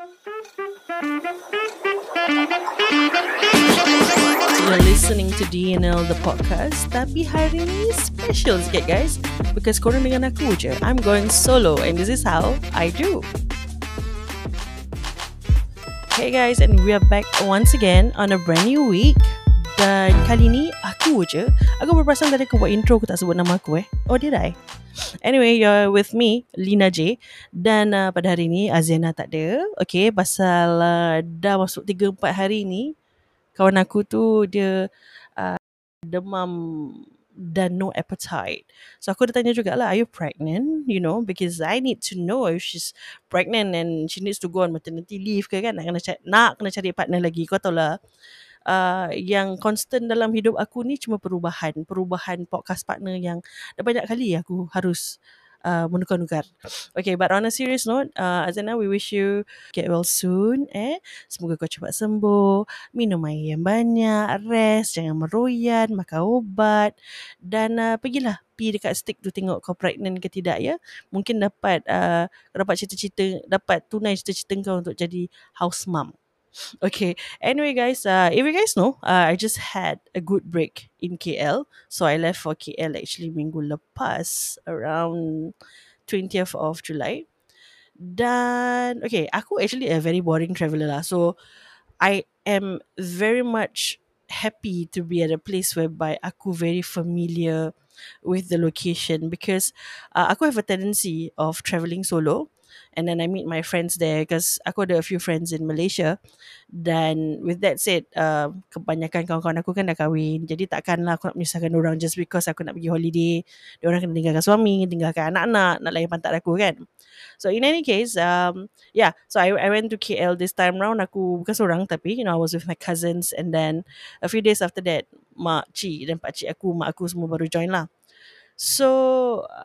You're listening to DNL the podcast Tapi hari ni special sikit guys. Because korang dengan aku je I'm going solo And this is how I do. Hey guys And we are back once again On a brand new week. Dan kali ni Aku je. Aku berperasan tadi aku buat intro Aku tak sebut nama aku eh. Oh did I? Anyway, you're with me, Lina J. Dan uh, pada hari ni, Azena tak ada. Okay, pasal uh, dah masuk 3-4 hari ni, kawan aku tu dia uh, demam dan no appetite. So aku dah tanya jugalah, are you pregnant? You know, because I need to know if she's pregnant and she needs to go on maternity leave ke kan. Nak kena cari, nak kena cari partner lagi. Kau tahu lah, uh, yang constant dalam hidup aku ni cuma perubahan. Perubahan podcast partner yang dah banyak kali aku harus uh, menukar-nukar. Okay, but on a serious note, uh, Azana, we wish you get well soon. Eh, semoga kau cepat sembuh. Minum air yang banyak, rest, jangan meroyan, makan ubat dan uh, pergilah pi dekat stick tu tengok kau pregnant ke tidak ya. Mungkin dapat uh, dapat cita-cita, dapat tunai cita-cita kau untuk jadi house mom. Okay. Anyway, guys, uh, if you guys know, uh, I just had a good break in KL. So I left for KL actually minggu lepas around 20th of July. Dan okay, aku actually a very boring traveller lah. So I am very much happy to be at a place whereby aku very familiar with the location because uh, aku have a tendency of travelling solo and then I meet my friends there because aku ada a few friends in Malaysia. Dan with that said uh, kebanyakan kawan-kawan aku kan dah kahwin. Jadi takkanlah aku nak menyusahkan orang just because aku nak pergi holiday. Orang kena tinggalkan suami tinggalkan anak-anak nak layan pantat aku kan. So in any case um, yeah. So I, I went to KL this time round. Aku bukan seorang tapi you know I was with my cousins. And then a few days after that mak cik dan pak cik aku mak aku semua baru join lah. So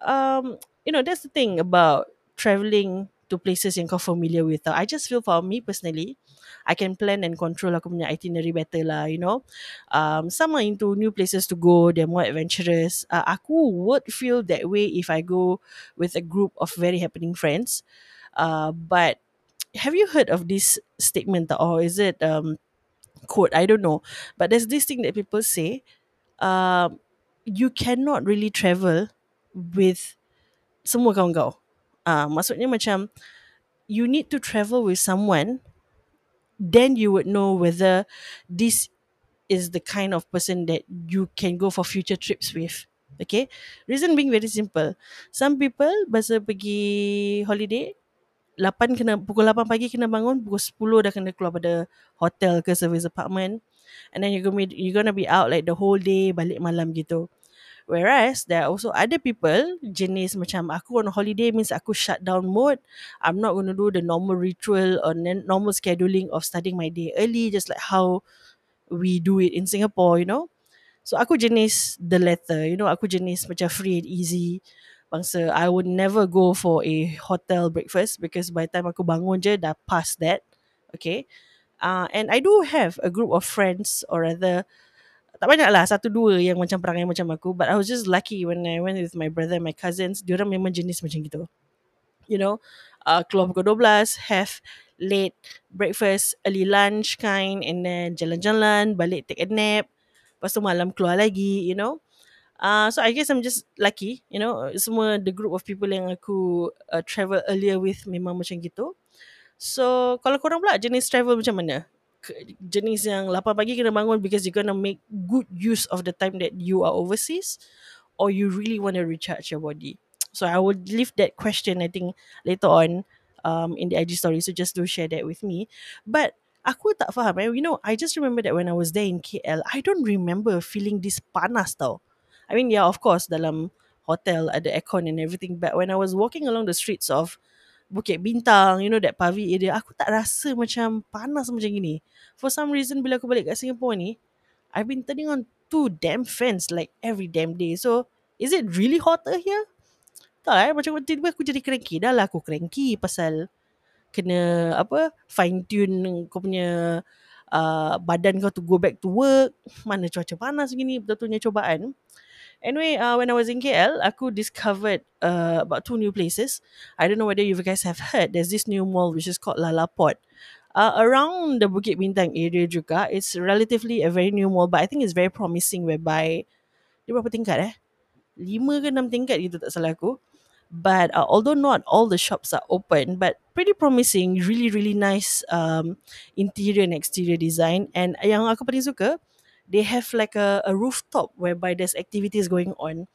um, you know that's the thing about travelling to places yang kau familiar with. I just feel for me personally, I can plan and control aku punya itinerary better lah, you know. Um, some are into new places to go, they're more adventurous. Uh, aku would feel that way if I go with a group of very happening friends. Uh, but have you heard of this statement or is it um, quote? I don't know. But there's this thing that people say, um, you cannot really travel with semua kawan kau. Uh, maksudnya macam you need to travel with someone then you would know whether this is the kind of person that you can go for future trips with. Okay? Reason being very simple. Some people bahasa pergi holiday 8 kena pukul 8 pagi kena bangun pukul 10 dah kena keluar pada hotel ke service apartment and then you're you're gonna be out like the whole day balik malam gitu. Whereas there are also other people jenis macam aku on holiday means aku shut down mode. I'm not going to do the normal ritual or normal scheduling of starting my day early just like how we do it in Singapore, you know. So aku jenis the letter, you know, aku jenis macam free and easy. Bangsa, I would never go for a hotel breakfast because by the time aku bangun je dah past that. Okay. Uh, and I do have a group of friends or rather tak banyak lah satu dua yang macam perangai macam aku but I was just lucky when I went with my brother and my cousins diorang memang jenis macam gitu you know uh, keluar pukul 12 have late breakfast early lunch kind and then jalan-jalan balik take a nap lepas tu malam keluar lagi you know Uh, so I guess I'm just lucky, you know, semua the group of people yang aku uh, travel earlier with memang macam gitu. So kalau korang pula jenis travel macam mana? Jenis yang 8 pagi kena bangun because you're gonna make good use of the time that you are overseas or you really want to recharge your body. So I will leave that question I think later on um, in the IG story. So just do share that with me. But aku tak faham. Eh? You know, I just remember that when I was there in KL, I don't remember feeling this panas tau. I mean, yeah, of course, dalam hotel ada aircon and everything. But when I was walking along the streets of Bukit Bintang, you know that Pavi area, aku tak rasa macam panas macam gini. For some reason bila aku balik kat Singapore ni, I've been turning on two damn fans like every damn day. So, is it really hotter here? Tak eh, macam tiba-tiba aku jadi cranky. Dah lah aku cranky pasal kena apa fine tune kau punya uh, badan kau to go back to work. Mana cuaca panas gini, betul-betulnya cobaan. Anyway, uh, when I was in KL, aku discovered uh, about two new places. I don't know whether you guys have heard. There's this new mall which is called Lalaport. Uh, around the Bukit Bintang area juga, it's relatively a very new mall, but I think it's very promising whereby dia berapa tingkat eh? Lima ke enam tingkat gitu tak salah aku. But uh, although not all the shops are open, but pretty promising, really really nice um, interior and exterior design. And yang aku paling suka, they have like a, a rooftop whereby there's activities going on.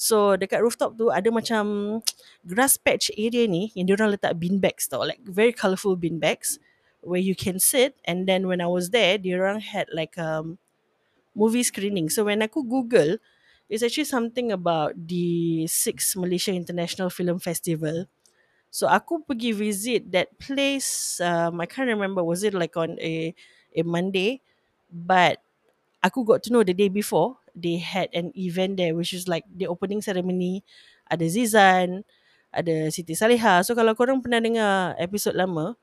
So dekat rooftop tu ada macam grass patch area ni yang diorang letak bean bags tau, like very colourful bean bags where you can sit. And then when I was there, diorang had like um movie screening. So when aku Google, it's actually something about the Six Malaysia International Film Festival. So aku pergi visit that place. Um, I can't remember was it like on a a Monday, but aku got to know the day before they had an event there, which is like the opening ceremony. Ada Zizan, ada Siti Salihah. So kalau korang pernah dengar episod lama,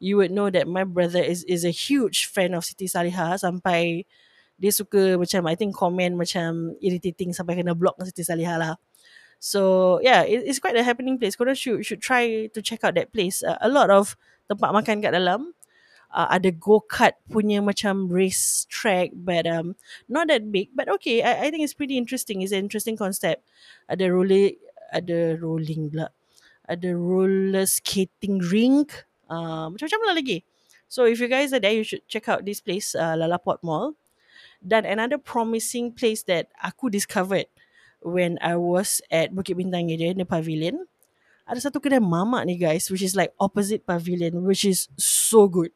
you would know that my brother is is a huge fan of Siti Salihah sampai dia suka macam I think komen macam irritating sampai kena block dengan Siti Salihah lah. So yeah, it, it's quite a happening place. Korang should should try to check out that place. Uh, a lot of tempat makan kat dalam. Uh, ada go-kart punya macam race track but um not that big. But okay I, I think it's pretty interesting. It's an interesting concept. Ada roller ada rolling pula. Ada roller skating rink. Uh, macam-macam lah lagi. So if you guys are there you should check out this place uh, Lalaport Mall. Dan another promising place that aku discovered when I was at Bukit Bintang area the pavilion. Ada satu kedai mamak ni guys which is like opposite pavilion which is so good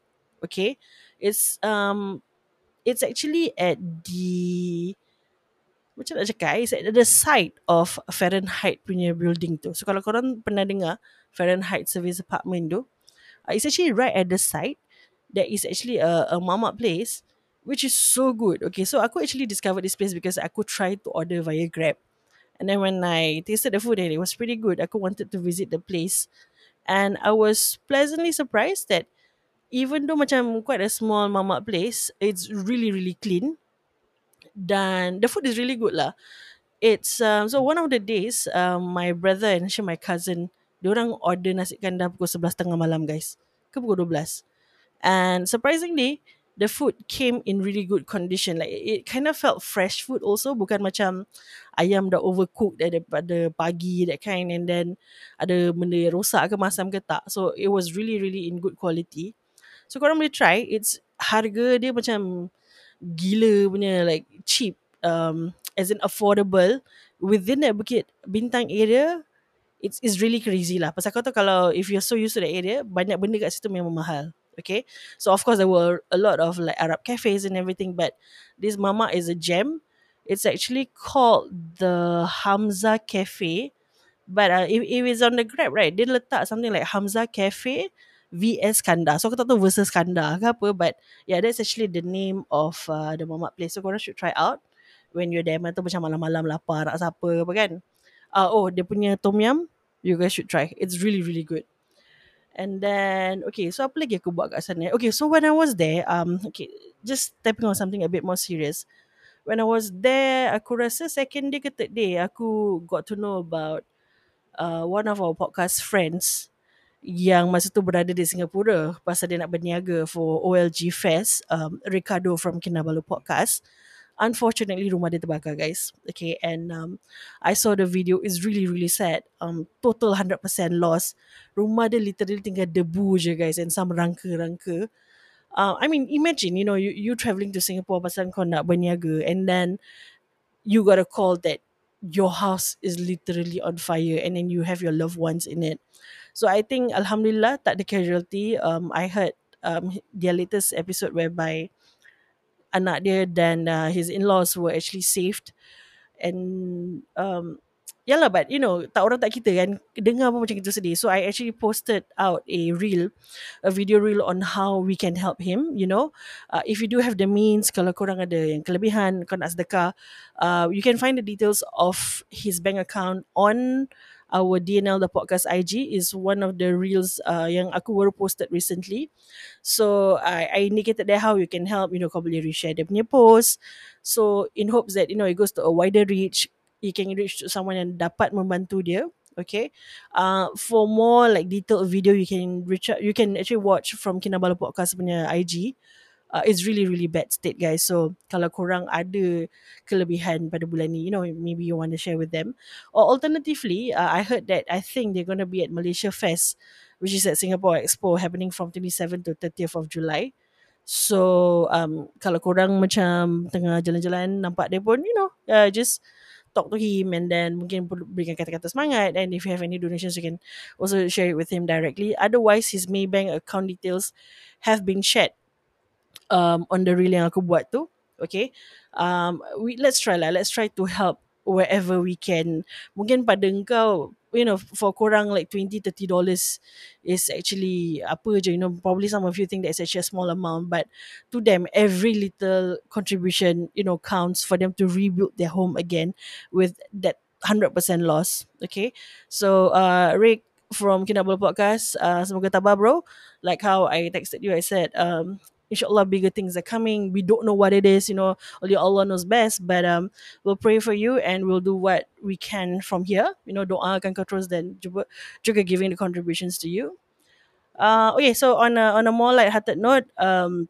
okay? It's um it's actually at the macam nak cakap it's at the side of Fahrenheit punya building tu. So kalau korang pernah dengar Fahrenheit service apartment tu uh, it's actually right at the side. There is actually a, a mamak place which is so good okay? So aku actually discovered this place because aku tried to order via Grab. And then when I tasted the food and it was pretty good. Aku wanted to visit the place. And I was pleasantly surprised that even though macam quite a small mamak place, it's really really clean. Dan the food is really good lah. It's um, so one of the days, um, my brother and actually my cousin, orang order nasi kandar pukul 11 tengah malam guys. Ke pukul 12. And surprisingly, the food came in really good condition. Like it kind of felt fresh food also, bukan macam ayam dah overcooked daripada pagi that kind and then ada benda yang rosak ke masam ke tak. So it was really really in good quality. So korang boleh try. It's harga dia macam gila punya like cheap um as in affordable within that Bukit Bintang area it's it's really crazy lah. Pasal kau tahu kalau if you're so used to the area, banyak benda kat situ memang mahal. Okay. So of course there were a lot of like Arab cafes and everything, but this mama is a gem. It's actually called the Hamza Cafe. But uh, if, if it's on the Grab, right, dia letak something like Hamza Cafe VS Kanda. So aku tak tahu versus Kanda ke apa, but yeah, that's actually the name of uh, the mamak place. So korang should try out when you're there. Tu macam malam-malam lapar nak siapa apa kan. Uh, oh, dia punya tom yum, you guys should try. It's really, really good. And then, okay, so apa lagi aku buat kat sana? Okay, so when I was there, um, okay, just stepping on something a bit more serious. When I was there, aku rasa second day ke third day, aku got to know about uh, one of our podcast friends yang masa tu berada di Singapura pasal dia nak berniaga for OLG Fest, um, Ricardo from Kinabalu Podcast. Unfortunately, rumah dia terbakar, guys. Okay, and um, I saw the video. It's really, really sad. Um, total 100% loss. Rumah dia literally tinggal debu je, guys, and some rangka-rangka. Uh, I mean, imagine, you know, you, you travelling to Singapore pasal kau nak berniaga, and then you got a call that your house is literally on fire, and then you have your loved ones in it. So I think, Alhamdulillah, tak ada casualty. Um, I heard um, their latest episode whereby anak dia dan uh, his in-laws were actually saved and um yalah but you know tak orang tak kita kan dengar pun macam itu sedih so I actually posted out a reel a video reel on how we can help him you know uh, if you do have the means kalau korang ada yang kelebihan kau nak sedekah uh, you can find the details of his bank account on our DNL the podcast IG is one of the reels uh, yang aku baru posted recently. So I, I indicated there how you can help. You know, kau boleh reshare dia punya post. So in hopes that you know it goes to a wider reach. you can reach to someone yang dapat membantu dia okay uh, for more like detailed video you can reach out you can actually watch from Kinabalu Podcast punya IG uh, it's really really bad state guys. So kalau korang ada kelebihan pada bulan ni you know maybe you want to share with them. Or alternatively uh, I heard that I think they're going to be at Malaysia Fest which is at Singapore Expo happening from 27 to 30th of July. So um, kalau korang macam tengah jalan-jalan nampak dia pun, you know, uh, just talk to him and then mungkin berikan kata-kata semangat. And if you have any donations you can also share it with him directly. Otherwise his Maybank account details have been shared um, on the reel yang aku buat tu. Okay. Um, we, let's try lah. Let's try to help wherever we can. Mungkin pada engkau you know for korang like 20 30 dollars is actually apa je you know probably some of you think that's actually a small amount but to them every little contribution you know counts for them to rebuild their home again with that 100% loss okay so uh Rick from Kinabalu Podcast uh, semoga tabah bro like how I texted you I said um inshallah bigger things are coming. We don't know what it is you know. Only allah knows best. But um we'll pray for you and we'll do what we can from here. You know doakan kau terus dan juga, juga giving the contributions to you. Uh okay so on a on a more light-hearted note um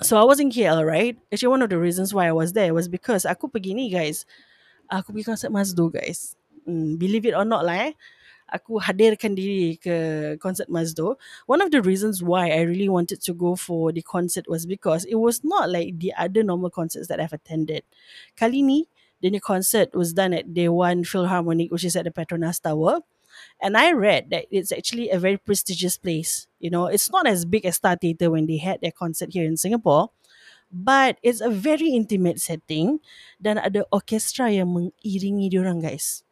so I was in KL right? Actually one of the reasons why I was there was because aku pergi ni guys. Aku pergi konsert Mazdo guys. Mm, believe it or not lah eh aku hadirkan diri ke konsert Mazdo. One of the reasons why I really wanted to go for the concert was because it was not like the other normal concerts that I've attended. Kali ni, the new concert was done at Day One Philharmonic, which is at the Petronas Tower. And I read that it's actually a very prestigious place. You know, it's not as big as Star Theatre when they had their concert here in Singapore. But it's a very intimate setting dan ada orkestra yang mengiringi diorang guys.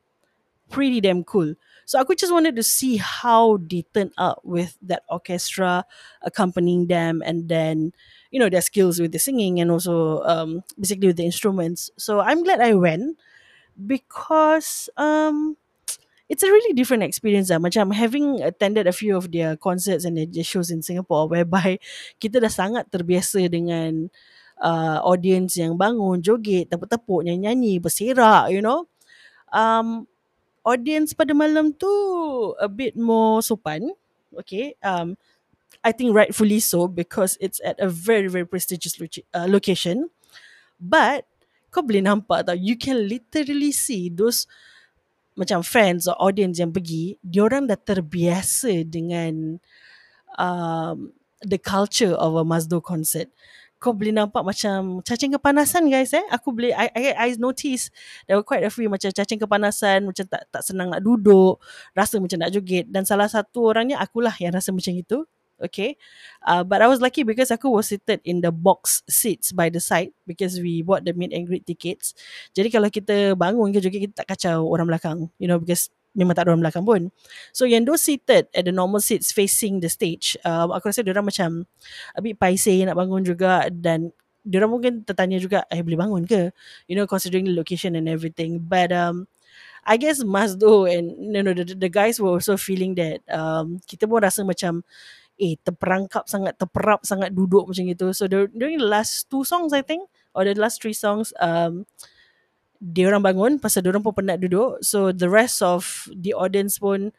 Pretty damn cool. So aku just wanted to see how they turn up with that orchestra accompanying them and then, you know, their skills with the singing and also um, basically with the instruments. So I'm glad I went because um, it's a really different experience lah. Macam having attended a few of their concerts and their shows in Singapore whereby kita dah sangat terbiasa dengan uh, audience yang bangun, joget, tepuk-tepuk, nyanyi-nyanyi, berserak, you know. Um, audience pada malam tu a bit more sopan. Okay. Um, I think rightfully so because it's at a very very prestigious lo- uh, location. But kau boleh nampak tau, you can literally see those macam friends or audience yang pergi, diorang dah terbiasa dengan um, the culture of a Mazdo concert kau boleh nampak macam cacing kepanasan guys eh? Aku boleh I, I, I notice. There were quite a few macam cacing kepanasan macam tak tak senang nak duduk rasa macam nak joget. Dan salah satu orangnya akulah yang rasa macam itu okay? Uh, but I was lucky because aku was seated in the box seats by the side because we bought the meet and greet tickets. Jadi kalau kita bangun ke joget kita tak kacau orang belakang you know because memang tak ada orang belakang pun. So yang those seated at the normal seats facing the stage, uh, aku rasa diorang macam a bit paiseh nak bangun juga dan diorang mungkin tertanya juga, eh boleh bangun ke? You know, considering the location and everything. But um, I guess Mazdo and you know, the, the guys were also feeling that um, kita pun rasa macam eh terperangkap sangat, terperap sangat duduk macam itu. So during the last two songs I think, or the last three songs, um, dia orang bangun pasal dia orang pun penat duduk. So the rest of the audience pun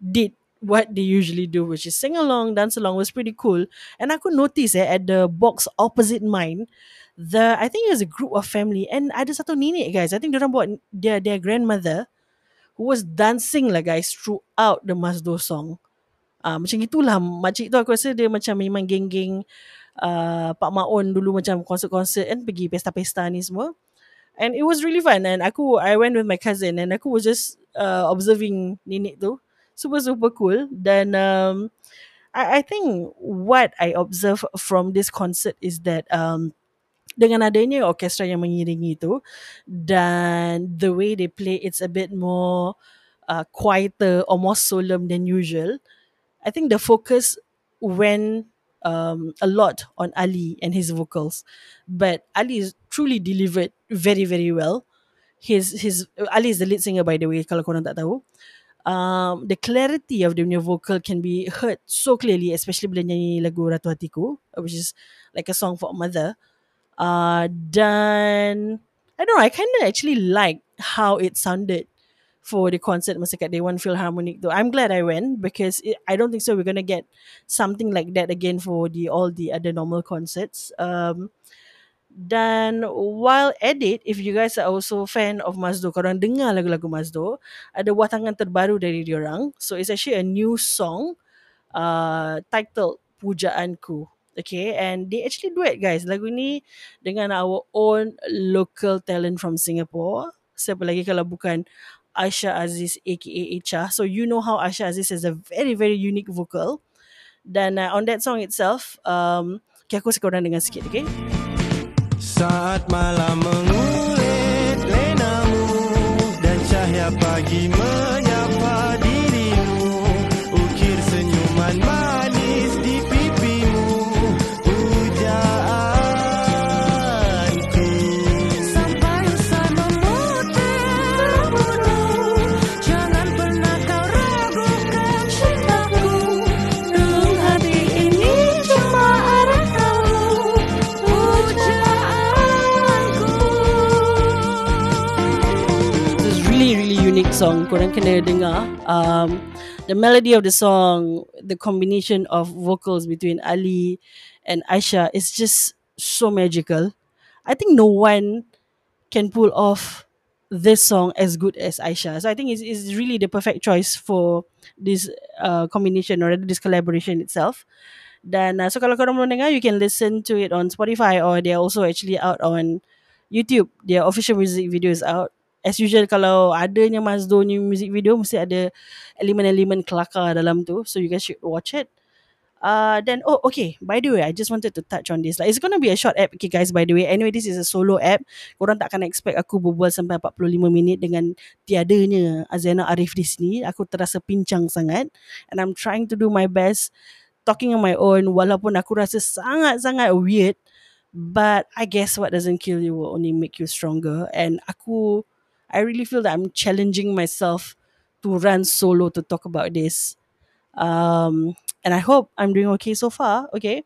did what they usually do which is sing along dance along was pretty cool. And aku notice eh at the box opposite mine the I think it was a group of family and ada satu nenek guys. I think dia orang buat their their grandmother who was dancing lah guys throughout the Mazdo song. Uh, macam itulah makcik tu aku rasa dia macam memang geng-geng uh, Pak Maon dulu macam konsert-konsert kan pergi pesta-pesta ni semua and it was really fun. And aku I went with my cousin and aku was just uh, observing nenek tu. Super super cool. Dan um, I, I think what I observe from this concert is that um, dengan adanya orkestra yang mengiringi itu dan the way they play it's a bit more uh, quieter or more solemn than usual. I think the focus went um, a lot on Ali and his vocals, but Ali is truly delivered very very well. His his Ali is the lead singer by the way kalau korang tak tahu. Um, the clarity of the new vocal can be heard so clearly, especially bila nyanyi lagu Ratu Hatiku, which is like a song for a mother. Uh, dan I don't know I kind of actually like how it sounded for the concert masa kat Dewan Philharmonic though. I'm glad I went because it, I don't think so we're gonna get something like that again for the all the other normal concerts. Um, dan while at it, if you guys are also fan of Mazdo, korang dengar lagu-lagu Mazdo, ada watangan terbaru dari diorang. So it's actually a new song uh, titled Pujaanku. Okay, and they actually duet guys. Lagu ni dengan our own local talent from Singapore. Siapa lagi kalau bukan Aisha Aziz aka Icha. So you know how Aisha Aziz has a very very unique vocal. Dan uh, on that song itself, um, okay, aku suka orang dengar sikit, okay? Saat malam mengulit lenamu Dan cahaya pagi menyapa song. Um, the melody of the song, the combination of vocals between Ali and Aisha is just so magical. I think no one can pull off this song as good as Aisha. So I think it's, it's really the perfect choice for this uh, combination or this collaboration itself. Dan uh, so kalau korang belum dengar, you can listen to it on Spotify or they're also actually out on YouTube. Their official music video is out. As usual kalau adanya Mazdo new music video mesti ada elemen-elemen kelakar dalam tu. So you guys should watch it. Uh, then oh okay. By the way I just wanted to touch on this. Like it's gonna be a short app. Okay guys by the way. Anyway this is a solo app. Korang tak akan expect aku berbual sampai 45 minit dengan tiadanya Azana Arif di sini. Aku terasa pincang sangat. And I'm trying to do my best talking on my own walaupun aku rasa sangat-sangat weird. But I guess what doesn't kill you will only make you stronger. And aku I really feel that I'm challenging myself to run solo to talk about this. Um and I hope I'm doing okay so far okay?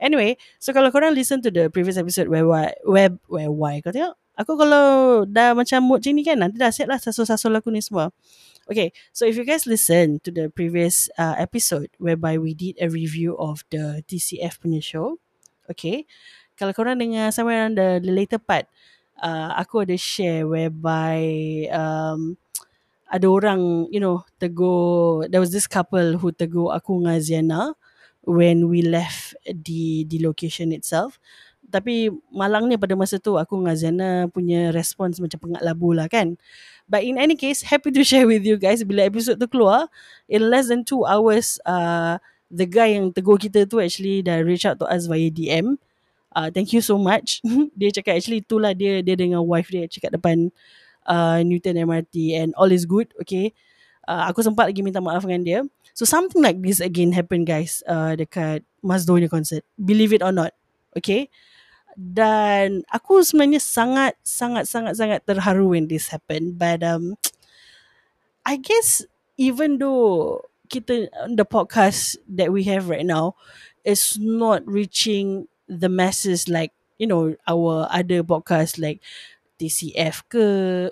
Anyway so kalau korang listen to the previous episode where why where where why kau tengok? Aku kalau dah macam mood macam ni kan nanti dah set lah sasul-sasul aku ni semua. Okay, so if you guys listen to the previous uh, episode whereby we did a review of the TCF punya show, okay, kalau korang dengar somewhere around the, the later part, uh, aku ada share whereby um, ada orang, you know, tegur, there was this couple who tegur aku dengan Ziana when we left the the location itself. Tapi malangnya pada masa tu aku dengan Ziana punya response macam pengat labu lah kan. But in any case, happy to share with you guys bila episode tu keluar, in less than two hours, uh, the guy yang tegur kita tu actually dah reach out to us via DM. Uh, thank you so much. dia cakap actually itulah dia dia dengan wife dia cakap depan uh, Newton MRT and all is good, okay. Uh, aku sempat lagi minta maaf dengan dia. So something like this again happen guys uh, dekat Mazdo ni concert. Believe it or not, okay. Dan aku sebenarnya sangat sangat sangat sangat terharu when this happened. But um, I guess even though kita the podcast that we have right now is not reaching the masses like you know our other podcast like TCF ke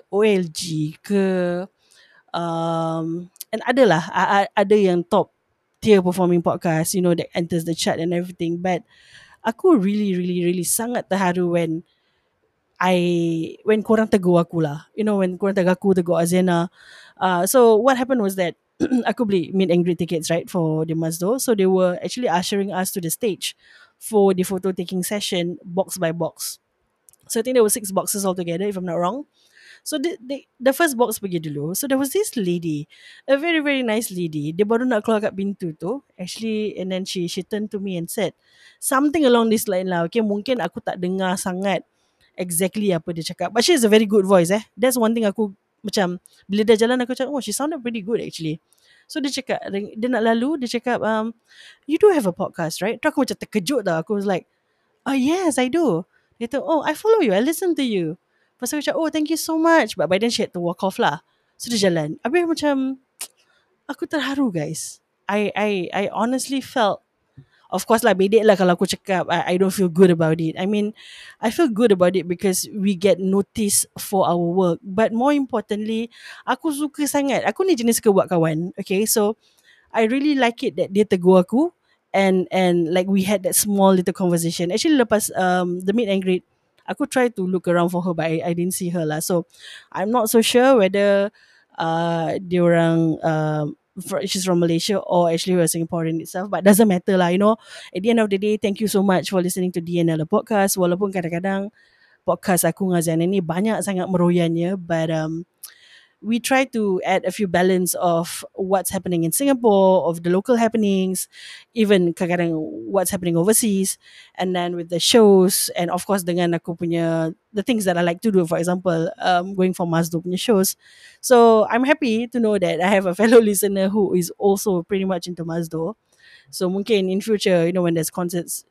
OLG ke um and ada lah ada yang top tier performing podcast you know that enters the chart and everything. But aku really really really sangat terharu when I when korang tegur aku lah. You know when korang tegur aku tegur Azena. Uh, so what happened was that aku beli meet and greet tickets right for the Mazdo. So they were actually ushering us to the stage for the photo taking session box by box so I think there were six boxes altogether if I'm not wrong So the, the the first box pergi dulu. So there was this lady, a very very nice lady. Dia baru nak keluar kat pintu tu. Actually, and then she she turned to me and said something along this line lah. Okay, mungkin aku tak dengar sangat exactly apa dia cakap. But she has a very good voice eh. That's one thing aku macam bila dia jalan aku cakap, oh she sounded pretty good actually. So dia cakap, dia nak lalu, dia cakap, um, you do have a podcast right? Tu aku macam terkejut tau. Aku was like, oh yes I do. Dia kata, oh I follow you, I listen to you. Tu aku cakap, oh thank you so much. But by then she had to walk off lah. So dia jalan. Habis macam, aku terharu guys. I I I honestly felt, of course lah bedek lah kalau aku cakap I, I don't feel good about it. I mean I feel good about it because we get notice for our work. But more importantly aku suka sangat. Aku ni jenis suka buat kawan okay? So I really like it that dia tegur aku and and like we had that small little conversation. Actually lepas um, the meet and greet aku try to look around for her but I, I didn't see her lah. So I'm not so sure whether uh, dia orang fr- she's from Malaysia or actually we're Singaporean itself but doesn't matter lah you know. At the end of the day thank you so much for listening to DNL podcast. Walaupun kadang-kadang podcast aku dengan Zainal ni banyak sangat meroyannya but um, we try to add a few balance of what's happening in Singapore, of the local happenings, even kadang-kadang what's happening overseas, and then with the shows, and of course dengan aku punya the things that I like to do, for example, um, going for Mazdo punya shows. So I'm happy to know that I have a fellow listener who is also pretty much into Mazdo. So mungkin in future, you know, when there's concerts,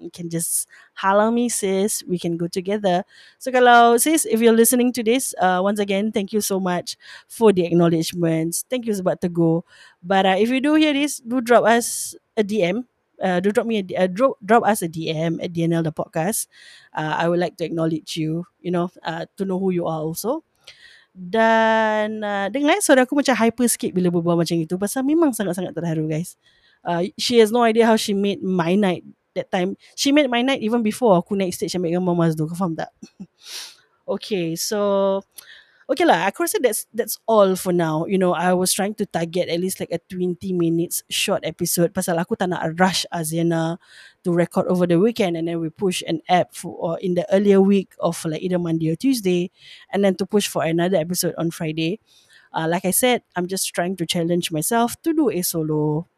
you can just holler me sis. We can go together. So kalau sis if you're listening to this uh, once again thank you so much for the acknowledgements thank you sebab tegur. But uh, if you do hear this do drop us a DM uh, do drop me a, uh, drop, drop us a DM at DNL the podcast. Uh, I would like to acknowledge you you know uh, to know who you are also. Dan uh, dengar eh, suara aku macam hyper sikit bila berbual macam itu. Pasal memang sangat-sangat terharu guys. Uh, she has no idea how she made my night that time. She made my night even before aku naik stage ambil gambar Mazdo kau faham tak? Okay so okay lah aku rasa that's that's all for now. You know I was trying to target at least like a 20 minutes short episode pasal aku tak nak rush Aziana to record over the weekend and then we push an app for or in the earlier week of like either Monday or Tuesday and then to push for another episode on Friday. Uh, like I said I'm just trying to challenge myself to do a solo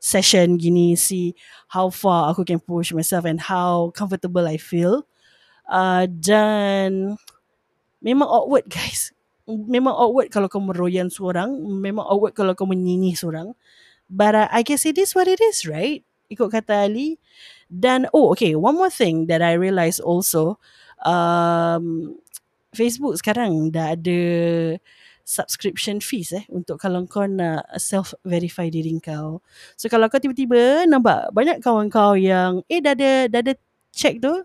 session gini see how far aku can push myself and how comfortable I feel. Uh, dan memang awkward guys. Memang awkward kalau kau meroyan seorang memang awkward kalau kau menyinyi seorang. But uh, I guess it is what it is right? Ikut kata Ali. Dan oh okay one more thing that I realised also um, Facebook sekarang dah ada subscription fees eh untuk kalau kau nak self verify diri kau. So kalau kau tiba-tiba nampak banyak kawan kau yang eh dah ada dah ada check tu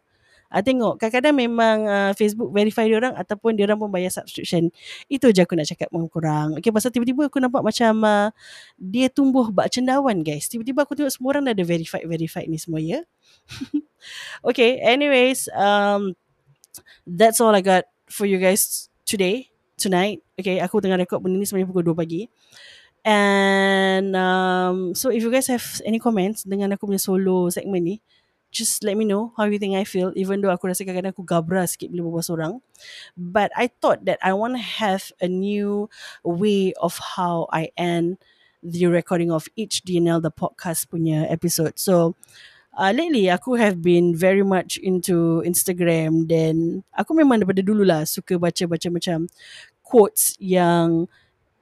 Ah, tengok kadang-kadang memang uh, Facebook verify dia orang ataupun dia orang pun bayar subscription. Itu je aku nak cakap dengan korang. Okay, pasal tiba-tiba aku nampak macam uh, dia tumbuh bak cendawan guys. Tiba-tiba aku tengok semua orang dah ada verified verified ni semua ya. okay, anyways, um that's all I got for you guys today, tonight. Okay, aku tengah record benda ni sebenarnya pukul 2 pagi. And um, so if you guys have any comments dengan aku punya solo segment ni, just let me know how you think I feel even though aku rasa kadang-kadang aku gabra sikit bila berbual seorang. But I thought that I want to have a new way of how I end the recording of each DNL the podcast punya episode. So uh, lately aku have been very much into Instagram dan aku memang daripada dulu lah suka baca-baca macam quotes yang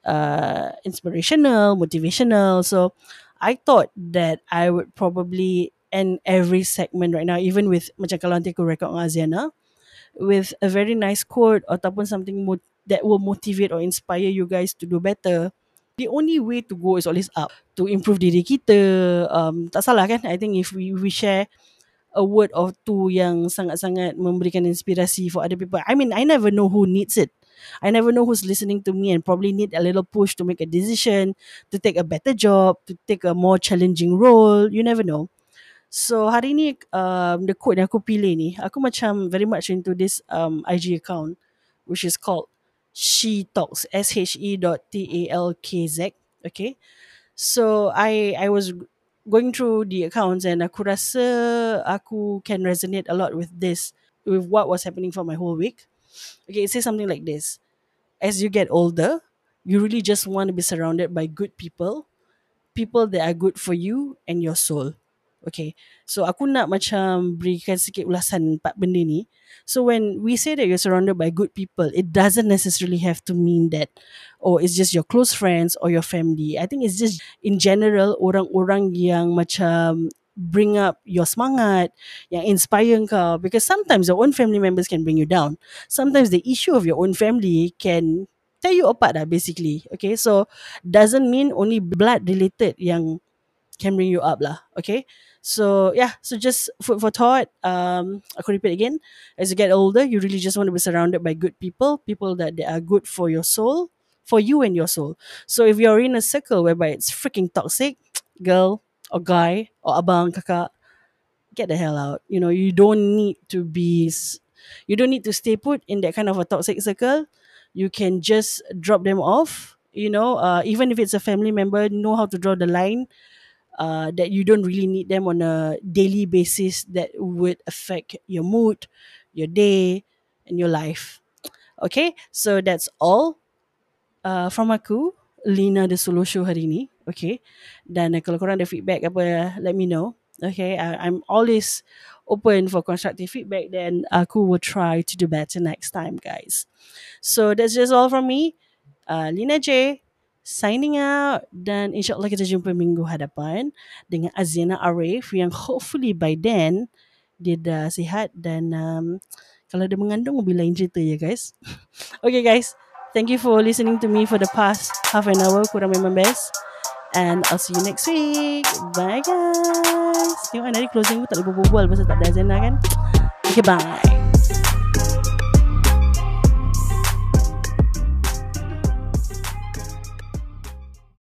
uh, inspirational, motivational. So I thought that I would probably end every segment right now, even with macam kalau nanti aku record dengan Aziana, with a very nice quote ataupun something mo- that will motivate or inspire you guys to do better. The only way to go is always up to improve diri kita. Um, tak salah kan? I think if we we share a word or two yang sangat-sangat memberikan inspirasi for other people. I mean, I never know who needs it. I never know who's listening to me and probably need a little push to make a decision, to take a better job, to take a more challenging role. You never know. So hari ni um, the quote yang aku pilih ni, aku macam very much into this um, IG account which is called She Talks, S-H-E dot T-A-L-K-Z. Okay. So I I was going through the accounts and aku rasa aku can resonate a lot with this, with what was happening for my whole week. Okay, it says something like this. As you get older, you really just want to be surrounded by good people, people that are good for you and your soul. Okay, so aku nak macam berikan sikit ulasan empat benda ni. So when we say that you're surrounded by good people, it doesn't necessarily have to mean that oh it's just your close friends or your family. I think it's just in general orang-orang yang macam bring up your semangat, yang inspire kau because sometimes your own family members can bring you down. Sometimes the issue of your own family can tear you apart lah basically. Okay, so doesn't mean only blood related yang can bring you up lah. Okay, So yeah, so just food for thought. Um, I could repeat again. As you get older, you really just want to be surrounded by good people, people that are good for your soul, for you and your soul. So if you're in a circle whereby it's freaking toxic, girl or guy or abang kakak, get the hell out. You know, you don't need to be, you don't need to stay put in that kind of a toxic circle. You can just drop them off. You know, uh, even if it's a family member, know how to draw the line uh, that you don't really need them on a daily basis that would affect your mood, your day, and your life. Okay, so that's all uh, from aku, Lina the Solo Show hari ni. Okay, dan uh, kalau korang ada feedback apa, let me know. Okay, I, I'm always open for constructive feedback. Then aku will try to do better next time, guys. So that's just all from me. Uh, Lina J signing out dan insyaAllah kita jumpa minggu hadapan dengan Azina Arif yang hopefully by then dia dah sihat dan um, kalau dia mengandung lebih lain cerita ya guys. okay guys, thank you for listening to me for the past half an hour kurang memang best and I'll see you next week. Bye guys. Tengok kan closing aku tak boleh berbual pasal tak ada Azina kan. Okay bye.